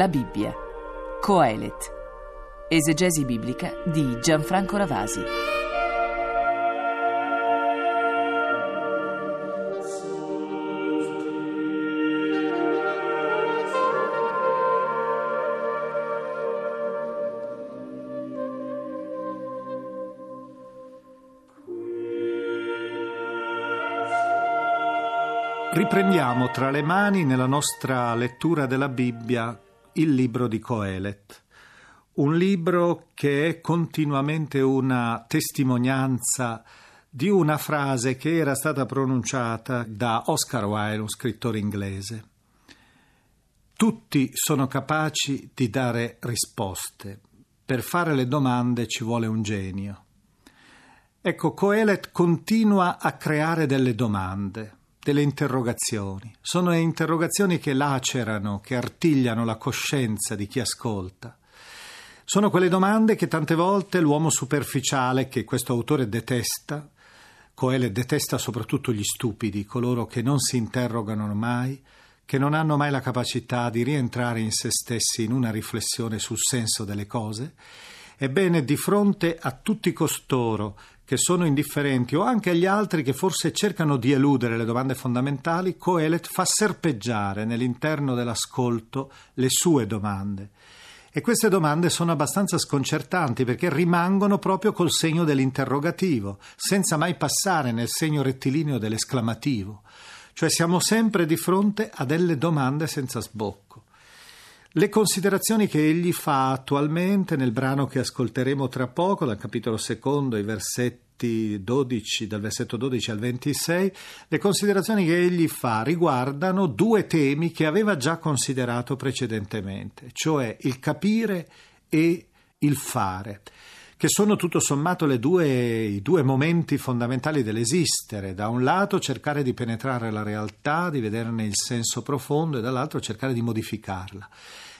La Bibbia. Coelet. Esegesi biblica di Gianfranco Ravasi. Riprendiamo tra le mani nella nostra lettura della Bibbia il libro di Coelet, un libro che è continuamente una testimonianza di una frase che era stata pronunciata da Oscar Wilde, un scrittore inglese. Tutti sono capaci di dare risposte. Per fare le domande ci vuole un genio. Ecco, Coelet continua a creare delle domande delle interrogazioni. Sono interrogazioni che lacerano, che artigliano la coscienza di chi ascolta. Sono quelle domande che tante volte l'uomo superficiale, che questo autore detesta, Coele detesta soprattutto gli stupidi, coloro che non si interrogano mai, che non hanno mai la capacità di rientrare in se stessi in una riflessione sul senso delle cose, Ebbene, di fronte a tutti costoro che sono indifferenti o anche agli altri che forse cercano di eludere le domande fondamentali, Coelet fa serpeggiare nell'interno dell'ascolto le sue domande. E queste domande sono abbastanza sconcertanti perché rimangono proprio col segno dell'interrogativo, senza mai passare nel segno rettilineo dell'esclamativo. Cioè siamo sempre di fronte a delle domande senza sbocco. Le considerazioni che egli fa attualmente nel brano che ascolteremo tra poco, dal capitolo secondo, i versetti 12, dal versetto 12 al 26, le considerazioni che egli fa riguardano due temi che aveva già considerato precedentemente, cioè il capire e il fare che sono tutto sommato due, i due momenti fondamentali dell'esistere. Da un lato cercare di penetrare la realtà, di vederne il senso profondo e dall'altro cercare di modificarla.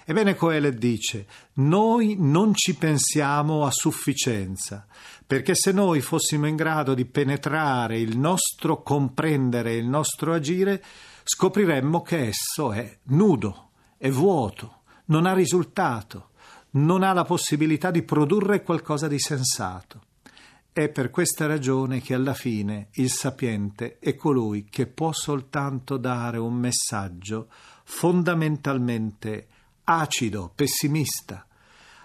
Ebbene, Coelet dice, noi non ci pensiamo a sufficienza, perché se noi fossimo in grado di penetrare il nostro comprendere, il nostro agire, scopriremmo che esso è nudo, è vuoto, non ha risultato non ha la possibilità di produrre qualcosa di sensato. È per questa ragione che alla fine il sapiente è colui che può soltanto dare un messaggio fondamentalmente acido, pessimista,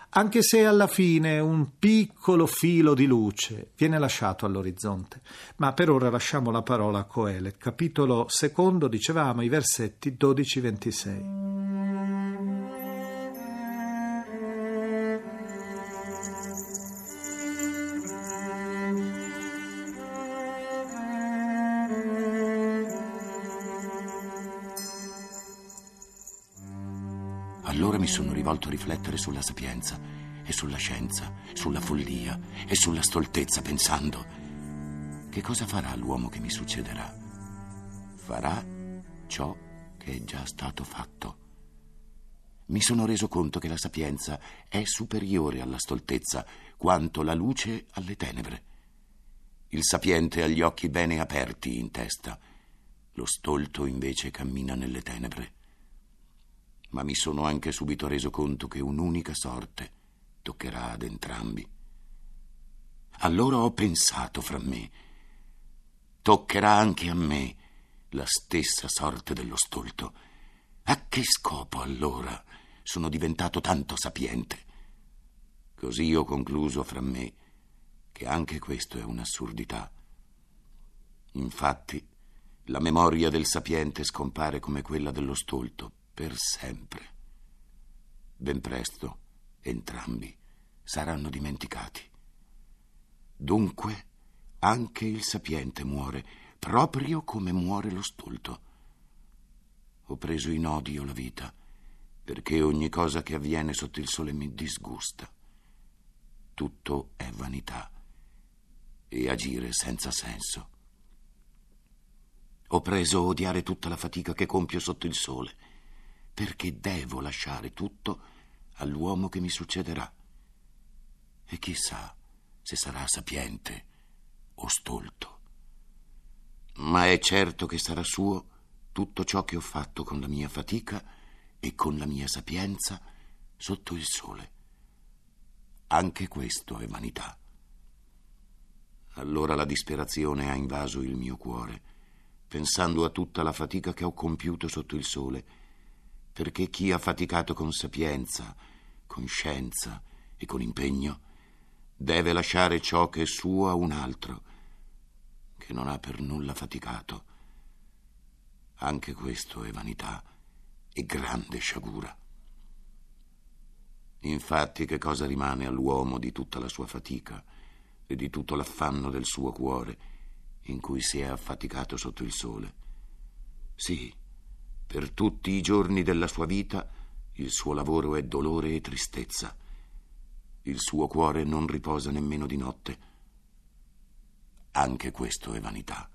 anche se alla fine un piccolo filo di luce viene lasciato all'orizzonte. Ma per ora lasciamo la parola a Coele, capitolo secondo, dicevamo, i versetti 12-26. Allora mi sono rivolto a riflettere sulla sapienza e sulla scienza, sulla follia e sulla stoltezza, pensando che cosa farà l'uomo che mi succederà? Farà ciò che è già stato fatto. Mi sono reso conto che la sapienza è superiore alla stoltezza quanto la luce alle tenebre. Il sapiente ha gli occhi bene aperti in testa, lo stolto invece cammina nelle tenebre ma mi sono anche subito reso conto che un'unica sorte toccherà ad entrambi. Allora ho pensato fra me, toccherà anche a me la stessa sorte dello stolto. A che scopo allora sono diventato tanto sapiente? Così ho concluso fra me che anche questo è un'assurdità. Infatti, la memoria del sapiente scompare come quella dello stolto per sempre. Ben presto entrambi saranno dimenticati. Dunque anche il sapiente muore, proprio come muore lo stolto. Ho preso in odio la vita, perché ogni cosa che avviene sotto il sole mi disgusta. Tutto è vanità e agire senza senso. Ho preso a odiare tutta la fatica che compio sotto il sole perché devo lasciare tutto all'uomo che mi succederà. E chissà se sarà sapiente o stolto. Ma è certo che sarà suo tutto ciò che ho fatto con la mia fatica e con la mia sapienza sotto il sole. Anche questo è vanità. Allora la disperazione ha invaso il mio cuore, pensando a tutta la fatica che ho compiuto sotto il sole, perché chi ha faticato con sapienza, con scienza e con impegno, deve lasciare ciò che è suo a un altro, che non ha per nulla faticato. Anche questo è vanità e grande sciagura. Infatti, che cosa rimane all'uomo di tutta la sua fatica e di tutto l'affanno del suo cuore in cui si è affaticato sotto il sole? Sì, per tutti i giorni della sua vita il suo lavoro è dolore e tristezza. Il suo cuore non riposa nemmeno di notte. Anche questo è vanità.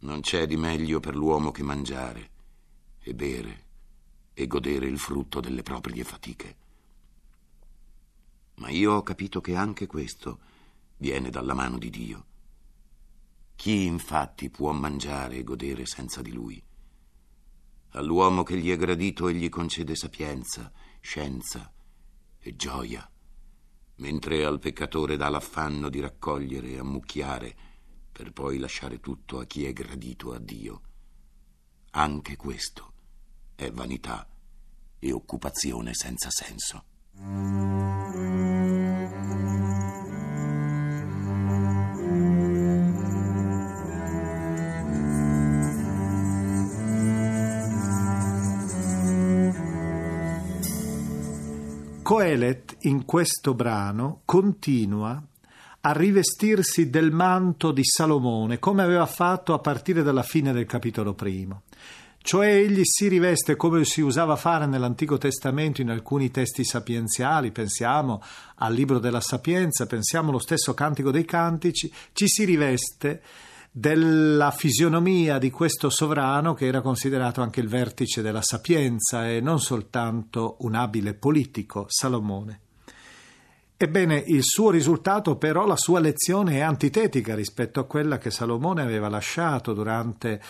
Non c'è di meglio per l'uomo che mangiare e bere e godere il frutto delle proprie fatiche. Ma io ho capito che anche questo viene dalla mano di Dio. Chi infatti può mangiare e godere senza di lui? All'uomo che gli è gradito egli concede sapienza, scienza e gioia, mentre al peccatore dà l'affanno di raccogliere e ammucchiare per poi lasciare tutto a chi è gradito a Dio. Anche questo è vanità e occupazione senza senso. Coelet in questo brano continua a rivestirsi del manto di Salomone, come aveva fatto a partire dalla fine del capitolo primo. Cioè egli si riveste come si usava fare nell'Antico Testamento in alcuni testi sapienziali, pensiamo al libro della Sapienza, pensiamo allo stesso Cantico dei Cantici, ci si riveste della fisionomia di questo sovrano che era considerato anche il vertice della sapienza e non soltanto un abile politico, Salomone. Ebbene, il suo risultato però, la sua lezione è antitetica rispetto a quella che Salomone aveva lasciato durante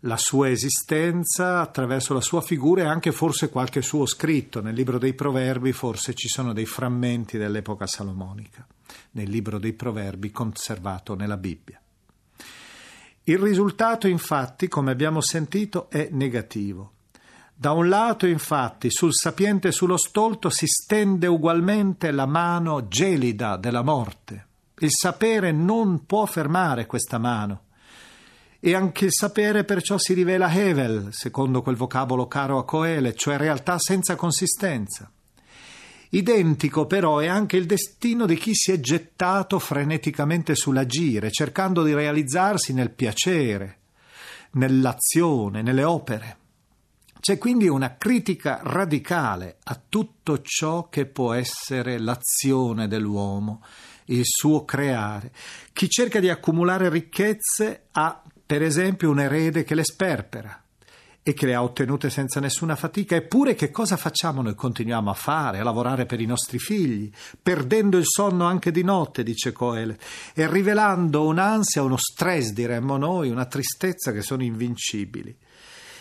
la sua esistenza attraverso la sua figura e anche forse qualche suo scritto. Nel libro dei Proverbi forse ci sono dei frammenti dell'epoca salomonica, nel libro dei Proverbi conservato nella Bibbia. Il risultato infatti, come abbiamo sentito, è negativo. Da un lato, infatti, sul sapiente e sullo stolto si stende ugualmente la mano gelida della morte. Il sapere non può fermare questa mano e anche il sapere perciò si rivela Hevel, secondo quel vocabolo caro a Coele, cioè realtà senza consistenza. Identico però è anche il destino di chi si è gettato freneticamente sull'agire, cercando di realizzarsi nel piacere, nell'azione, nelle opere. C'è quindi una critica radicale a tutto ciò che può essere l'azione dell'uomo, il suo creare. Chi cerca di accumulare ricchezze ha per esempio un erede che le sperpera e che le ha ottenute senza nessuna fatica, eppure che cosa facciamo? Noi continuiamo a fare, a lavorare per i nostri figli, perdendo il sonno anche di notte, dice Coel, e rivelando un'ansia, uno stress, diremmo noi, una tristezza che sono invincibili.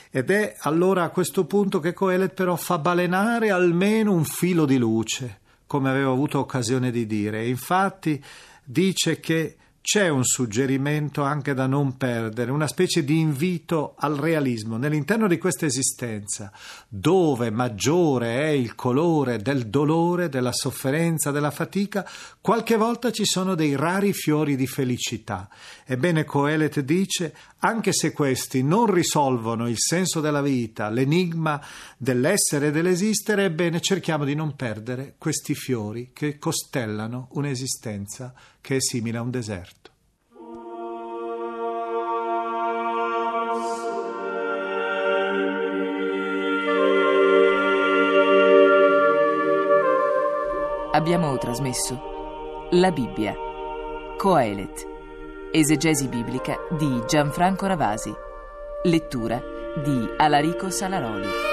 Ed è allora a questo punto che Coelet però fa balenare almeno un filo di luce, come avevo avuto occasione di dire. E infatti dice che c'è un suggerimento anche da non perdere, una specie di invito al realismo nell'interno di questa esistenza, dove maggiore è il colore del dolore, della sofferenza, della fatica, qualche volta ci sono dei rari fiori di felicità. Ebbene, Coelet dice, anche se questi non risolvono il senso della vita, l'enigma dell'essere e dell'esistere, ebbene cerchiamo di non perdere questi fiori che costellano un'esistenza che è simile a un deserto. Abbiamo trasmesso La Bibbia, Coelet, esegesi biblica di Gianfranco Ravasi, lettura di Alarico Salaroli.